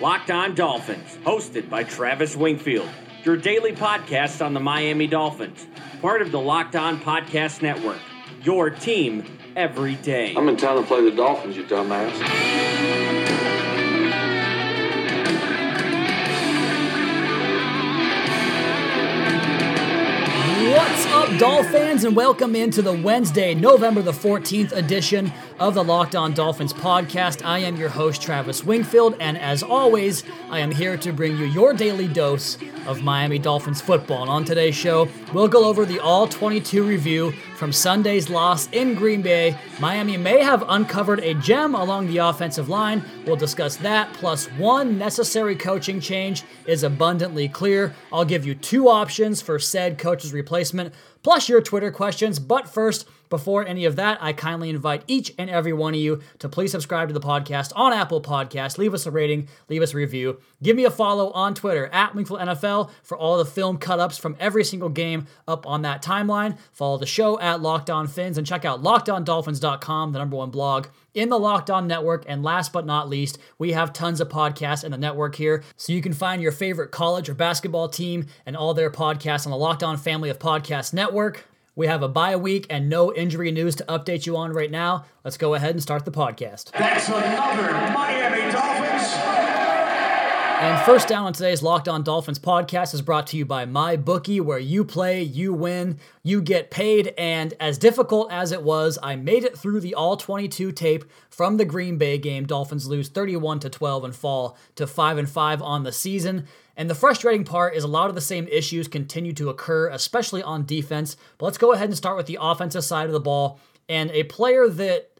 Locked On Dolphins, hosted by Travis Wingfield, your daily podcast on the Miami Dolphins, part of the Locked On Podcast Network. Your team every day. I'm in town to play the Dolphins, you dumbass. What's up, Dolphins, and welcome into the Wednesday, November the 14th edition of the Locked On Dolphins podcast. I am your host, Travis Wingfield, and as always, I am here to bring you your daily dose of Miami Dolphins football. And on today's show, we'll go over the All 22 review from Sunday's loss in Green Bay. Miami may have uncovered a gem along the offensive line. We'll discuss that, plus one necessary coaching change is abundantly clear. I'll give you two options for said coach's replacement plus your Twitter questions. But first, before any of that, I kindly invite each and every one of you to please subscribe to the podcast on Apple Podcasts. Leave us a rating, leave us a review. Give me a follow on Twitter at Wingfield NFL for all the film cut ups from every single game up on that timeline. Follow the show at Locked On Fins and check out lockedondolphins.com, the number one blog in the Locked On Network. And last but not least, we have tons of podcasts in the network here. So you can find your favorite college or basketball team and all their podcasts on the Locked On family of podcast network. We have a bye week and no injury news to update you on right now. Let's go ahead and start the podcast. That's another Miami Dolphins. And first down on today's Locked On Dolphins podcast is brought to you by MyBookie, where you play, you win, you get paid. And as difficult as it was, I made it through the all 22 tape from the Green Bay game. Dolphins lose 31 to 12 and fall to 5 and 5 on the season. And the frustrating part is a lot of the same issues continue to occur, especially on defense. But let's go ahead and start with the offensive side of the ball. And a player that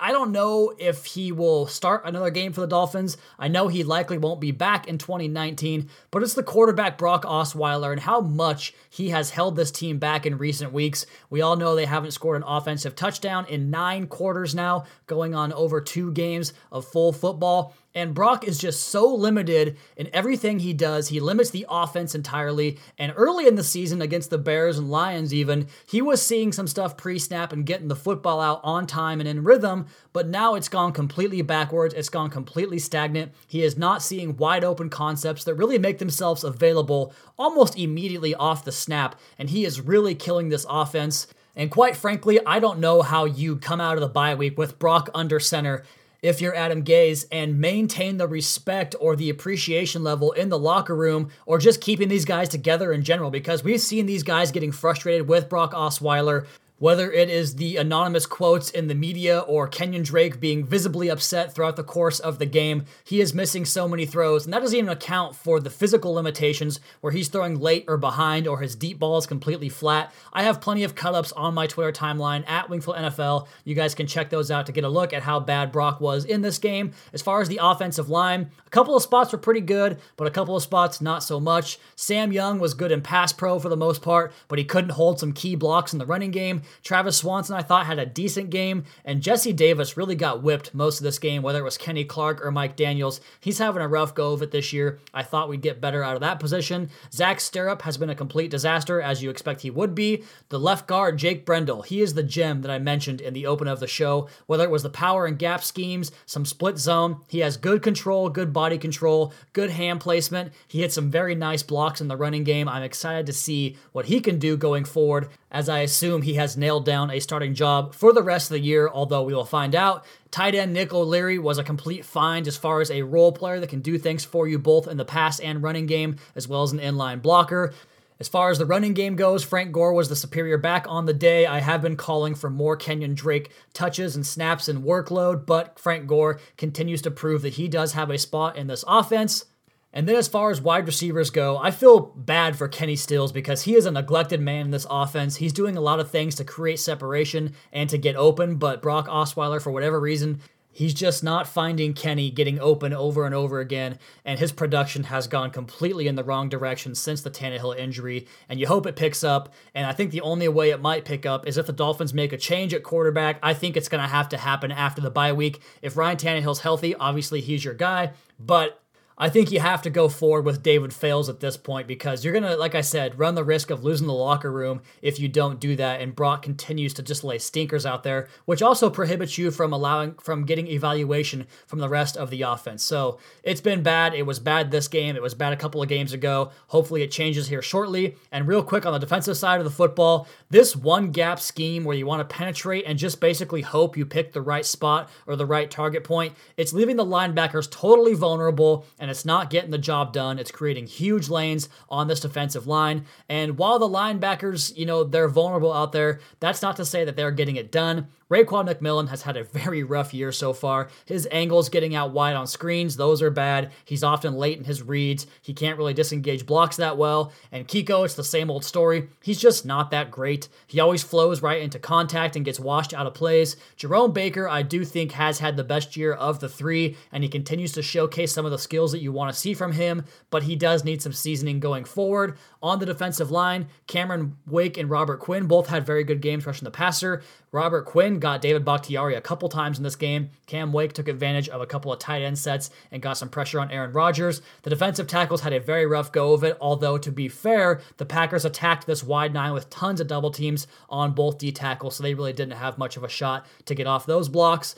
I don't know if he will start another game for the Dolphins. I know he likely won't be back in 2019, but it's the quarterback Brock Osweiler and how much he has held this team back in recent weeks. We all know they haven't scored an offensive touchdown in nine quarters now, going on over two games of full football. And Brock is just so limited in everything he does. He limits the offense entirely. And early in the season against the Bears and Lions, even, he was seeing some stuff pre snap and getting the football out on time and in rhythm. But now it's gone completely backwards. It's gone completely stagnant. He is not seeing wide open concepts that really make themselves available almost immediately off the snap. And he is really killing this offense. And quite frankly, I don't know how you come out of the bye week with Brock under center if you're Adam Gase and maintain the respect or the appreciation level in the locker room or just keeping these guys together in general because we've seen these guys getting frustrated with Brock Osweiler whether it is the anonymous quotes in the media or Kenyon Drake being visibly upset throughout the course of the game, he is missing so many throws, and that doesn't even account for the physical limitations where he's throwing late or behind or his deep ball is completely flat. I have plenty of cut ups on my Twitter timeline at Wingfield NFL. You guys can check those out to get a look at how bad Brock was in this game. As far as the offensive line, a couple of spots were pretty good, but a couple of spots not so much. Sam Young was good in pass pro for the most part, but he couldn't hold some key blocks in the running game. Travis Swanson, I thought, had a decent game, and Jesse Davis really got whipped most of this game, whether it was Kenny Clark or Mike Daniels. He's having a rough go of it this year. I thought we'd get better out of that position. Zach Sterup has been a complete disaster, as you expect he would be. The left guard, Jake Brendel, he is the gem that I mentioned in the open of the show. Whether it was the power and gap schemes, some split zone, he has good control, good body control, good hand placement. He hit some very nice blocks in the running game. I'm excited to see what he can do going forward as I assume he has nailed down a starting job for the rest of the year, although we will find out. Tight end Nick O'Leary was a complete find as far as a role player that can do things for you both in the pass and running game, as well as an inline blocker. As far as the running game goes, Frank Gore was the superior back on the day. I have been calling for more Kenyon Drake touches and snaps and workload, but Frank Gore continues to prove that he does have a spot in this offense. And then, as far as wide receivers go, I feel bad for Kenny Stills because he is a neglected man in this offense. He's doing a lot of things to create separation and to get open, but Brock Osweiler, for whatever reason, he's just not finding Kenny getting open over and over again, and his production has gone completely in the wrong direction since the Tannehill injury. And you hope it picks up. And I think the only way it might pick up is if the Dolphins make a change at quarterback. I think it's going to have to happen after the bye week. If Ryan Tannehill's healthy, obviously he's your guy, but I think you have to go forward with David Fales at this point because you're going to, like I said, run the risk of losing the locker room if you don't do that. And Brock continues to just lay stinkers out there, which also prohibits you from allowing, from getting evaluation from the rest of the offense. So it's been bad. It was bad this game. It was bad a couple of games ago. Hopefully it changes here shortly. And real quick on the defensive side of the football, this one gap scheme where you want to penetrate and just basically hope you pick the right spot or the right target point, it's leaving the linebackers totally vulnerable and and it's not getting the job done. It's creating huge lanes on this defensive line. And while the linebackers, you know, they're vulnerable out there, that's not to say that they're getting it done. Raekwon McMillan has had a very rough year so far. His angles getting out wide on screens, those are bad. He's often late in his reads. He can't really disengage blocks that well. And Kiko, it's the same old story. He's just not that great. He always flows right into contact and gets washed out of plays. Jerome Baker, I do think, has had the best year of the three, and he continues to showcase some of the skills that you want to see from him, but he does need some seasoning going forward. On the defensive line, Cameron Wake and Robert Quinn both had very good games rushing the passer. Robert Quinn got David Bakhtiari a couple times in this game. Cam Wake took advantage of a couple of tight end sets and got some pressure on Aaron Rodgers. The defensive tackles had a very rough go of it, although to be fair, the Packers attacked this wide nine with tons of double teams on both D tackles, so they really didn't have much of a shot to get off those blocks.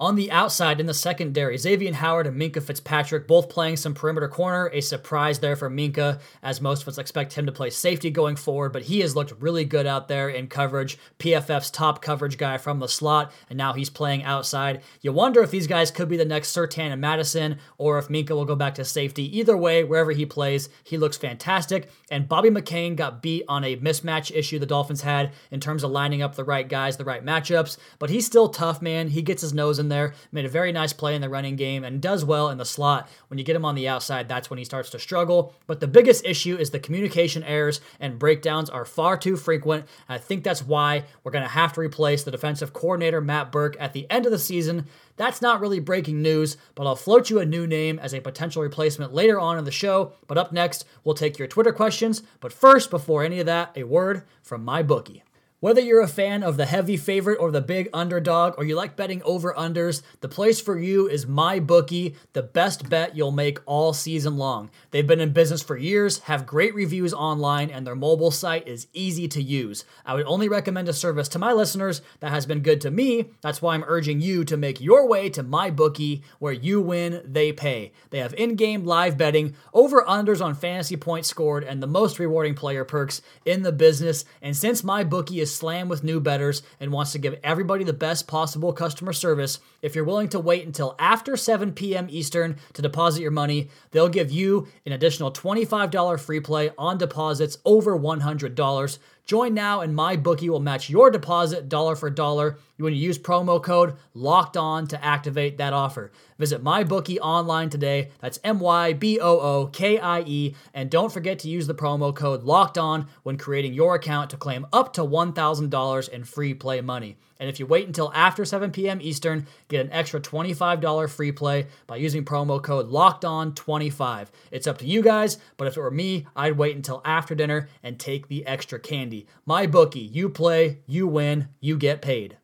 On the outside in the secondary, Xavier Howard and Minkah Fitzpatrick both playing some perimeter corner. A surprise there for Minkah, as most of us expect him to play safety going forward, but he has looked really good out there in coverage. PFF's top coverage guy from the slot, and now he's playing outside. You wonder if these guys could be the next Surtain and Madison, or if Minkah will go back to safety. Either way, wherever he plays, he looks fantastic. And Bobby McCain got beat on a mismatch issue the Dolphins had in terms of lining up the right guys, the right matchups, but he's still tough, man. He gets his nose in there, made a very nice play in the running game, and does well in the slot. When you get him on the outside, that's when he starts to struggle. But the biggest issue is the communication errors and breakdowns are far too frequent. I think that's why we're going to have to replace the defensive coordinator, Matt Burke, at the end of the season. That's not really breaking news, but I'll float you a new name as a potential replacement later on in the show. But up next, we'll take your Twitter questions. But first, before any of that, a word from my bookie. Whether you're a fan of the heavy favorite or the big underdog, or you like betting over unders, the place for you is MyBookie, the best bet you'll make all season long. They've been in business for years, have great reviews online, and their mobile site is easy to use. I would only recommend a service to my listeners that has been good to me. That's why I'm urging you to make your way to MyBookie, where you win, they pay. They have in game live betting, over unders on fantasy points scored, and the most rewarding player perks in the business. And since MyBookie is is slammed with new betters and wants to give everybody the best possible customer service, if you're willing to wait until after 7 p.m. Eastern to deposit your money, they'll give you an additional $25 free play on deposits over $100. Join now and MyBookie will match your deposit dollar for dollar when you use promo code LOCKED ON to activate that offer. Visit MyBookie online today. That's M Y B O O K I E. And don't forget to use the promo code LOCKED ON when creating your account to claim up to $1,000 in free play money. And if you wait until after 7 p.m. Eastern, get an extra $25 free play by using promo code Locked On 25 It's up to you guys, but if it were me, I'd wait until after dinner and take the extra candy. My bookie, you play, you win, you get paid.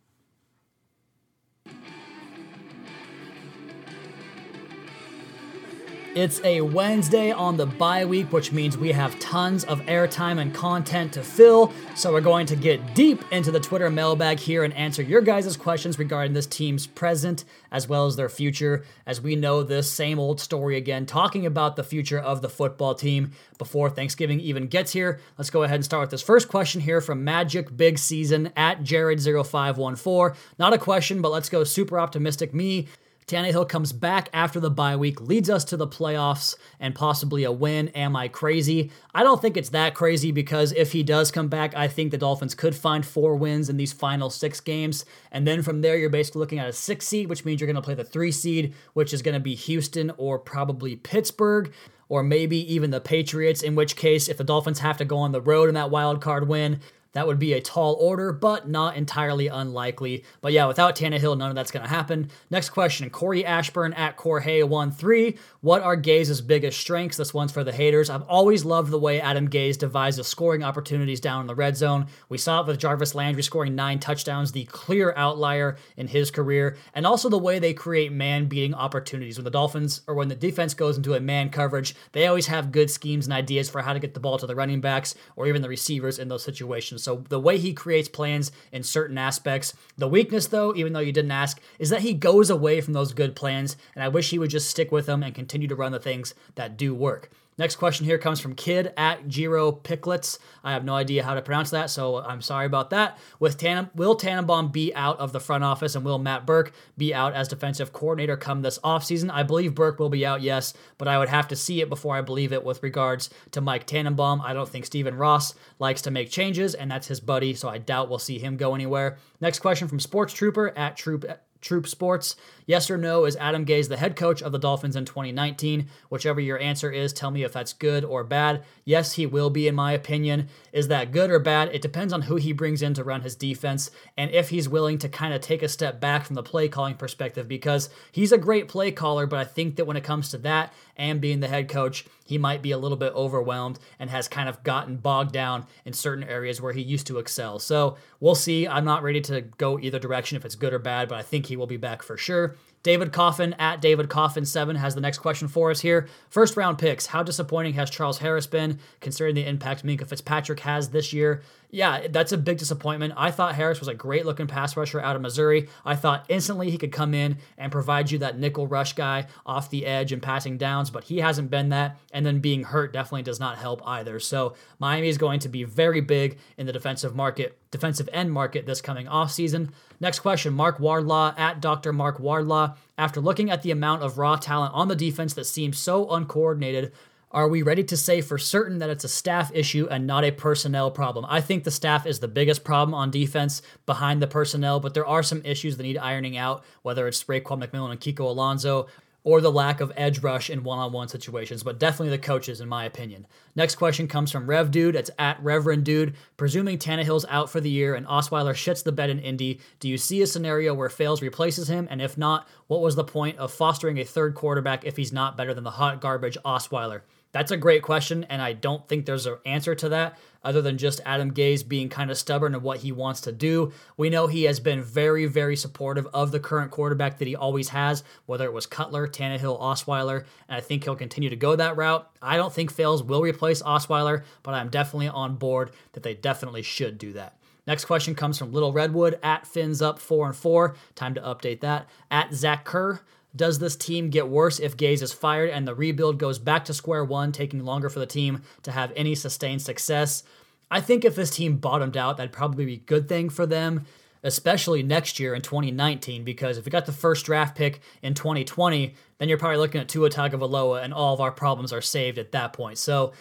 It's a Wednesday on the bye week, which means we have tons of airtime and content to fill. So we're going to get deep into the Twitter mailbag here and answer your guys' questions regarding this team's present as well as their future. As we know this same old story again, talking about the future of the football team before Thanksgiving even gets here. Let's go ahead and start with this first question here from Magic Big Season at Jared0514. Not a question, but let's go super optimistic me. Tannehill comes back after the bye week, leads us to the playoffs and possibly a win. Am I crazy? I don't think it's that crazy because if he does come back, I think the Dolphins could find four wins in these final six games. And then from there, you're basically looking at a six seed, which means you're going to play the three seed, which is going to be Houston or probably Pittsburgh or maybe even the Patriots, in which case, if the Dolphins have to go on the road in that wild card win, That would be a tall order, but not entirely unlikely. But yeah, without Tannehill, none of that's going to happen. Next question Corey Ashburn at Corhay13. What are Gase's biggest strengths? This one's for the haters. I've always loved the way Adam Gase devises scoring opportunities down in the red zone. We saw it with Jarvis Landry scoring nine touchdowns, the clear outlier in his career, and also the way they create man beating opportunities. When the Dolphins or when the defense goes into a man coverage, they always have good schemes and ideas for how to get the ball to the running backs or even the receivers in those situations. So the way he creates plans in certain aspects. The weakness, though, even though you didn't ask, is that he goes away from those good plans, and I wish he would just stick with them and continue to run the things that do work. Next question here comes from Kid at Giro Picklets. I have no idea how to pronounce that, so I'm sorry about that. With Tan- will Tannenbaum be out of the front office and will Matt Burke be out as defensive coordinator come this offseason? I believe Burke will be out, yes, but I would have to see it before I believe it with regards to Mike Tannenbaum. I don't think Stephen Ross likes to make changes, and that's his buddy, so I doubt we'll see him go anywhere. Next question from Sports Trooper at Troop Troop Sports. Yes or no, is Adam Gase the head coach of the Dolphins in 2019? Whichever your answer is, tell me if that's good or bad. Yes, he will be, in my opinion. Is that good or bad? It depends on who he brings in to run his defense and if he's willing to kind of take a step back from the play calling perspective because he's a great play caller, but I think that when it comes to that and being the head coach, he might be a little bit overwhelmed and has kind of gotten bogged down in certain areas where he used to excel. So we'll see. I'm not ready to go either direction if it's good or bad, but I think he will be back for sure. David Coffin at David Coffin7 has the next question for us here. First round picks. How disappointing has Charles Harris been considering the impact Minkah Fitzpatrick has this year? Yeah, that's a big disappointment. I thought Harris was a great looking pass rusher out of Missouri. I thought instantly he could come in and provide you that nickel rush guy off the edge and passing downs, but he hasn't been that. And then being hurt definitely does not help either. So Miami is going to be very big in the defensive market, defensive end market this coming offseason. Next question Mark Wardlaw at Dr. Mark Wardlaw. After looking at the amount of raw talent on the defense that seems so uncoordinated, are we ready to say for certain that it's a staff issue and not a personnel problem? I think the staff is the biggest problem on defense behind the personnel, but there are some issues that need ironing out, whether it's Raekwon McMillan and Kiko Alonso, or the lack of edge rush in one on one situations, but definitely the coaches, in my opinion. Next question comes from Rev Dude. It's at Reverend Dude. Presuming Tannehill's out for the year and Osweiler shits the bed in Indy, do you see a scenario where Fales replaces him? And if not, what was the point of fostering a third quarterback if he's not better than the hot garbage Osweiler? That's a great question, and I don't think there's an answer to that other than just Adam Gase being kind of stubborn in what he wants to do. We know he has been very, very supportive of the current quarterback that he always has, whether it was Cutler, Tannehill, Osweiler, and I think he'll continue to go that route. I don't think Fales will replace Osweiler, but I'm definitely on board that they definitely should do that. Next question comes from Little Redwood at Fins Up 4 and 4. Time to update that. At Zach Kerr. Does this team get worse if Gase is fired and the rebuild goes back to square one, taking longer for the team to have any sustained success? I think if this team bottomed out, that'd probably be a good thing for them, especially next year in 2019, because if we got the first draft pick in 2020, then you're probably looking at Tua Tagovailoa and all of our problems are saved at that point. So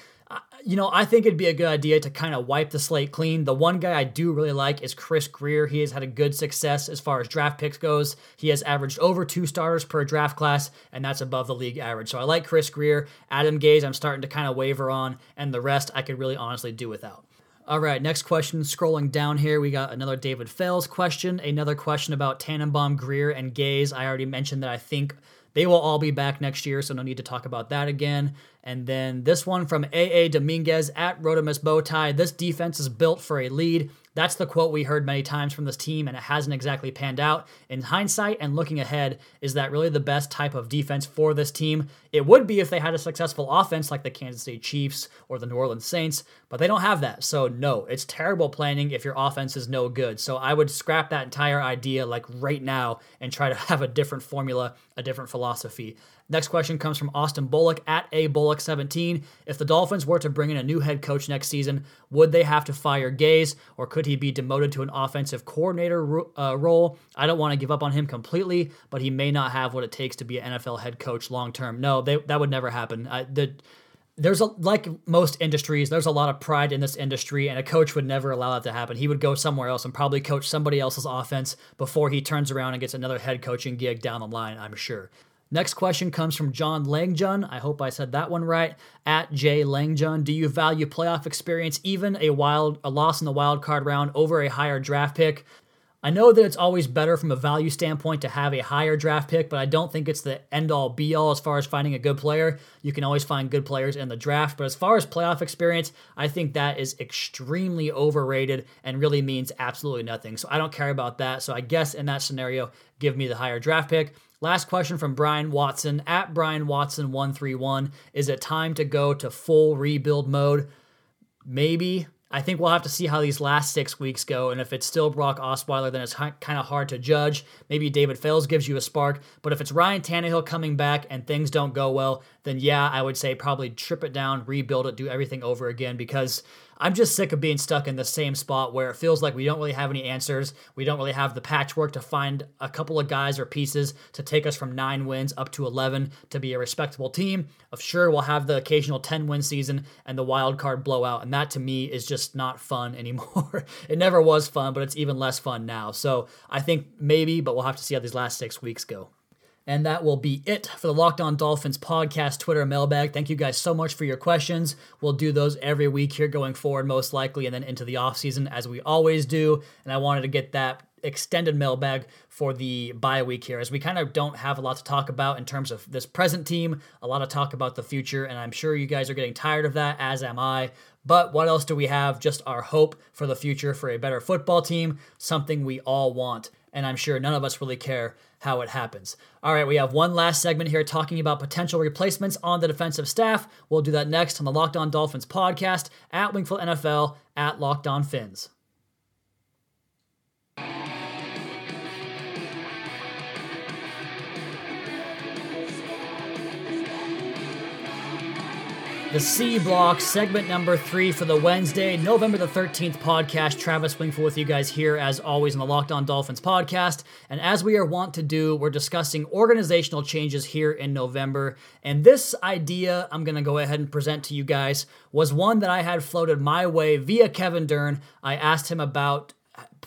you know, I think it'd be a good idea to kind of wipe the slate clean. The one guy I do really like is Chris Grier. He has had a good success as far as draft picks goes. He has averaged over two starters per draft class, and that's above the league average. So I like Chris Grier. Adam Gase, I'm starting to kind of waver on, and the rest I could really honestly do without. All right, next question. Scrolling down here, we got another David Fales question. Another question about Tannenbaum, Grier, and Gase. I already mentioned that I think they will all be back next year, so no need to talk about that again. And then this one from AA Dominguez at Rotimus Bowtie. This defense is built for a lead. That's the quote we heard many times from this team, and it hasn't exactly panned out. In hindsight and looking ahead, is that really the best type of defense for this team? It would be if they had a successful offense like the Kansas City Chiefs or the New Orleans Saints, but they don't have that. So, no, it's terrible planning if your offense is no good. So, I would scrap that entire idea like right now and try to have a different formula, a different philosophy. Next question comes from Austin Bullock at A Bullock17. If the Dolphins were to bring in a new head coach next season, would they have to fire Gase or could he be demoted to an offensive coordinator uh, role? I don't want to give up on him completely, but he may not have what it takes to be an NFL head coach long term. No, they, that would never happen. I, the, there's a like most industries there's a lot of pride in this industry and a coach would never allow that to happen he would go somewhere else and probably coach somebody else's offense before he turns around and gets another head coaching gig down the line i'm sure Next question comes from John Langjun. I hope I said that one right. At J Langjun, do you value playoff experience, even a wild a loss in the wild card round, over a higher draft pick? I know that it's always better from a value standpoint to have a higher draft pick, but I don't think it's the end all be all as far as finding a good player. You can always find good players in the draft, but as far as playoff experience, I think that is extremely overrated and really means absolutely nothing. So I don't care about that. So I guess in that scenario, give me the higher draft pick. Last question from Brian Watson at Brian Watson 131. Is it time to go to full rebuild mode? Maybe. I think we'll have to see how these last six weeks go, and if it's still Brock Osweiler, then it's kind of hard to judge. Maybe David Fales gives you a spark, but if it's Ryan Tannehill coming back and things don't go well, then yeah, I would say probably trip it down, rebuild it, do everything over again because I'm just sick of being stuck in the same spot where it feels like we don't really have any answers. We don't really have the patchwork to find a couple of guys or pieces to take us from nine wins up to 11 to be a respectable team. Of sure, we'll have the occasional 10 win season and the wild card blowout, and that to me is just not fun anymore. it never was fun, but it's even less fun now. So I think maybe, but we'll have to see how these last six weeks go. And that will be it for the Locked On Dolphins podcast Twitter mailbag. Thank you guys so much for your questions. We'll do those every week here going forward, most likely, and then into the off season as we always do. And I wanted to get that extended mailbag for the bye week here, as we kind of don't have a lot to talk about in terms of this present team, a lot of talk about the future, and I'm sure you guys are getting tired of that, as am I. But what else do we have? Just our hope for the future for a better football team, something we all want. And I'm sure none of us really care how it happens. All right, we have one last segment here talking about potential replacements on the defensive staff. We'll do that next on the Locked On Dolphins podcast at Wingfield NFL at Locked On Fins. The C Block, segment number three for the Wednesday, November the 13th podcast. Travis Wingfield with you guys here, as always, on the Locked On Dolphins podcast. And as we are wont to do, we're discussing organizational changes here in November. And this idea I'm going to go ahead and present to you guys was one that I had floated my way via Kevin Dern. I asked him about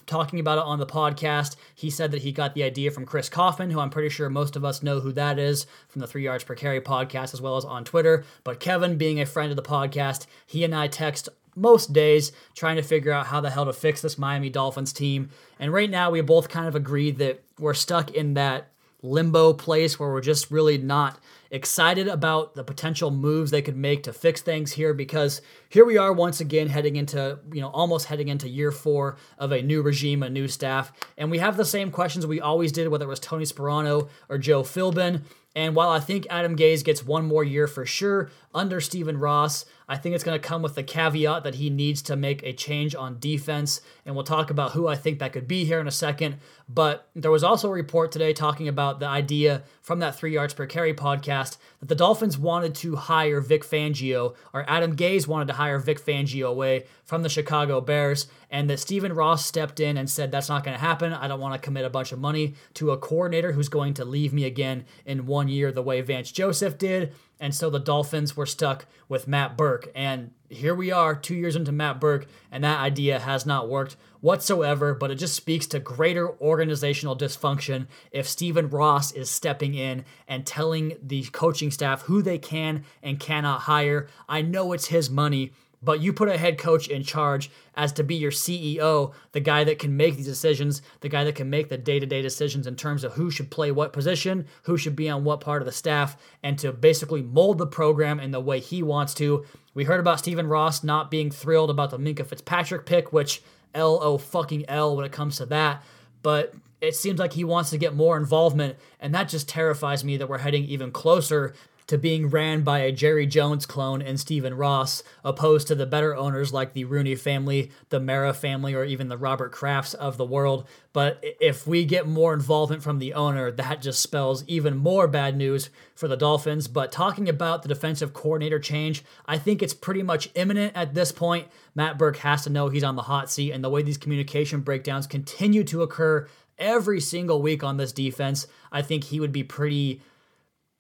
talking about it on the podcast. He said that he got the idea from Chris Kouffman, who I'm pretty sure most of us know who that is from the Three Yards Per Carry podcast, as well as on Twitter. But Kevin, being a friend of the podcast, he and I text most days trying to figure out how the hell to fix this Miami Dolphins team. And right now, we both kind of agree that we're stuck in that limbo place where we're just really not excited about the potential moves they could make to fix things here because here we are once again heading into, you know, almost heading into year four of a new regime, a new staff. And we have the same questions we always did, whether it was Tony Sparano or Joe Philbin. And while I think Adam Gase gets one more year for sure under Stephen Ross, I think it's going to come with the caveat that he needs to make a change on defense. And we'll talk about who I think that could be here in a second. But there was also a report today talking about the idea from that three yards per carry podcast that the Dolphins wanted to hire Vic Fangio, or Adam Gase wanted to hire Vic Fangio away from the Chicago Bears, and that Stephen Ross stepped in and said, That's not going to happen. I don't want to commit a bunch of money to a coordinator who's going to leave me again in one year, the way Vance Joseph did. And so the Dolphins were stuck with Matt Burke. And here we are, two years into Matt Burke, and that idea has not worked whatsoever. But it just speaks to greater organizational dysfunction if Stephen Ross is stepping in and telling the coaching staff who they can and cannot hire. I know it's his money, but you put a head coach in charge as to be your CEO, the guy that can make these decisions, the guy that can make the day to day decisions in terms of who should play what position, who should be on what part of the staff, and to basically mold the program in the way he wants to. We heard about Stephen Ross not being thrilled about the Minkah Fitzpatrick pick, which L O fucking L when it comes to that. But it seems like he wants to get more involvement, and that just terrifies me that we're heading even closer to being ran by a Jerry Jones clone and Stephen Ross, opposed to the better owners like the Rooney family, the Mara family, or even the Robert Krafts of the world. But if we get more involvement from the owner, that just spells even more bad news for the Dolphins. But talking about the defensive coordinator change, I think it's pretty much imminent at this point. Matt Burke has to know he's on the hot seat, and the way these communication breakdowns continue to occur every single week on this defense, I think he would be pretty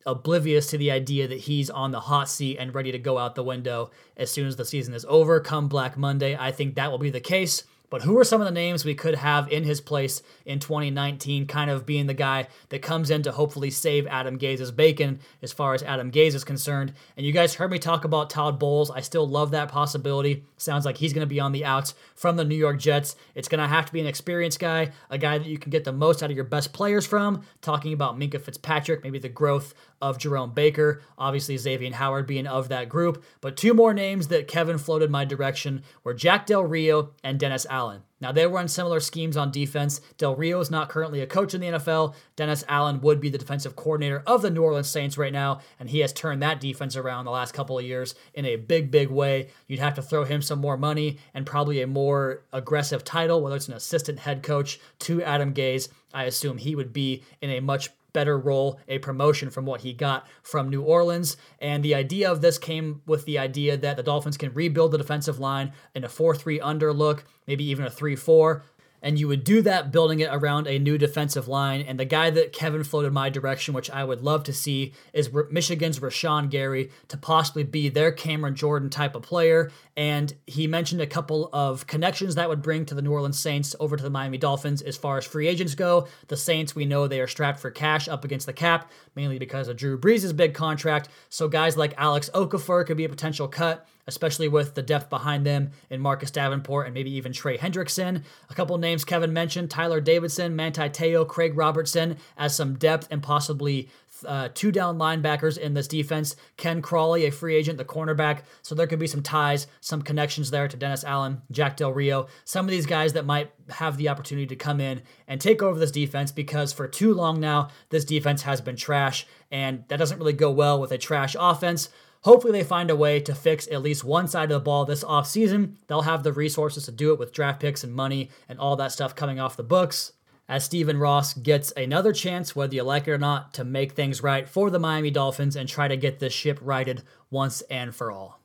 oblivious to the idea that he's on the hot seat and ready to go out the window as soon as the season is over come Black Monday. I think that will be the case. But who are some of the names we could have in his place in 2019, kind of being the guy that comes in to hopefully save Adam Gase's bacon as far as Adam Gase is concerned? And you guys heard me talk about Todd Bowles. I still love that possibility. Sounds like he's going to be on the outs from the New York Jets. It's going to have to be an experienced guy, a guy that you can get the most out of your best players from. Talking about Minkah Fitzpatrick, maybe the growth of Jerome Baker, obviously Xavier Howard being of that group. But two more names that Kevin floated my direction were Jack Del Rio and Dennis Allen. Now, they run similar schemes on defense. Del Rio is not currently a coach in the NFL. Dennis Allen would be the defensive coordinator of the New Orleans Saints right now, and he has turned that defense around the last couple of years in a big, big way. You'd have to throw him some more money and probably a more aggressive title, whether it's an assistant head coach to Adam Gase. I assume he would be in a much better role, a promotion from what he got from New Orleans. And the idea of this came with the idea that the Dolphins can rebuild the defensive line in a 4 3 under look, maybe even a 3 4 and you would do that building it around a new defensive line. And the guy that Kevin floated my direction, which I would love to see, is Michigan's Rashan Gary to possibly be their Cameron Jordan type of player. And he mentioned a couple of connections that would bring to the New Orleans Saints over to the Miami Dolphins as far as free agents go. The Saints, we know they are strapped for cash up against the cap, mainly because of Drew Brees' big contract. So guys like Alex Okafor could be a potential cut especially with the depth behind them in Marcus Davenport and maybe even Trey Hendrickson. A couple names Kevin mentioned Tyler Davison, Manti Te'o, Craig Robertson as some depth and possibly uh, two down linebackers in this defense. Ken Crawley, a free agent, the cornerback. So there could be some ties, some connections there to Dennis Allen, Jack Del Rio, some of these guys that might have the opportunity to come in and take over this defense because for too long now, this defense has been trash, and that doesn't really go well with a trash offense. Hopefully, they find a way to fix at least one side of the ball this offseason. They'll have the resources to do it with draft picks and money and all that stuff coming off the books. As Stephen Ross gets another chance, whether you like it or not, to make things right for the Miami Dolphins and try to get this ship righted once and for all.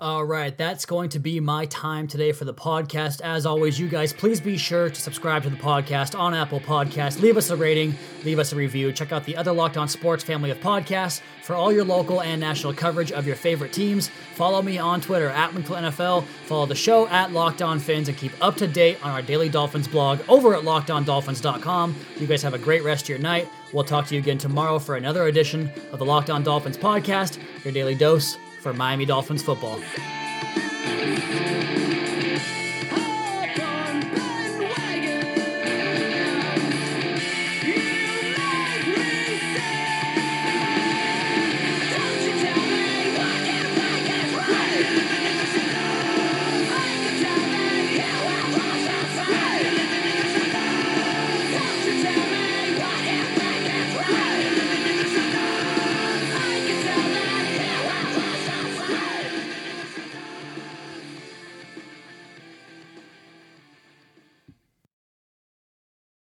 All right, that's going to be my time today for the podcast. As always, you guys, please be sure to subscribe to the podcast on Apple Podcasts. Leave us a rating, leave us a review. Check out the other Locked On Sports family of podcasts for all your local and national coverage of your favorite teams. Follow me on Twitter at NFL. Follow the show at Locked On Fins and keep up to date on our Daily Dolphins blog over at LockedOnDolphins.com. You guys have a great rest of your night. We'll talk to you again tomorrow for another edition of the Locked On Dolphins podcast, your daily dose for Miami Dolphins football.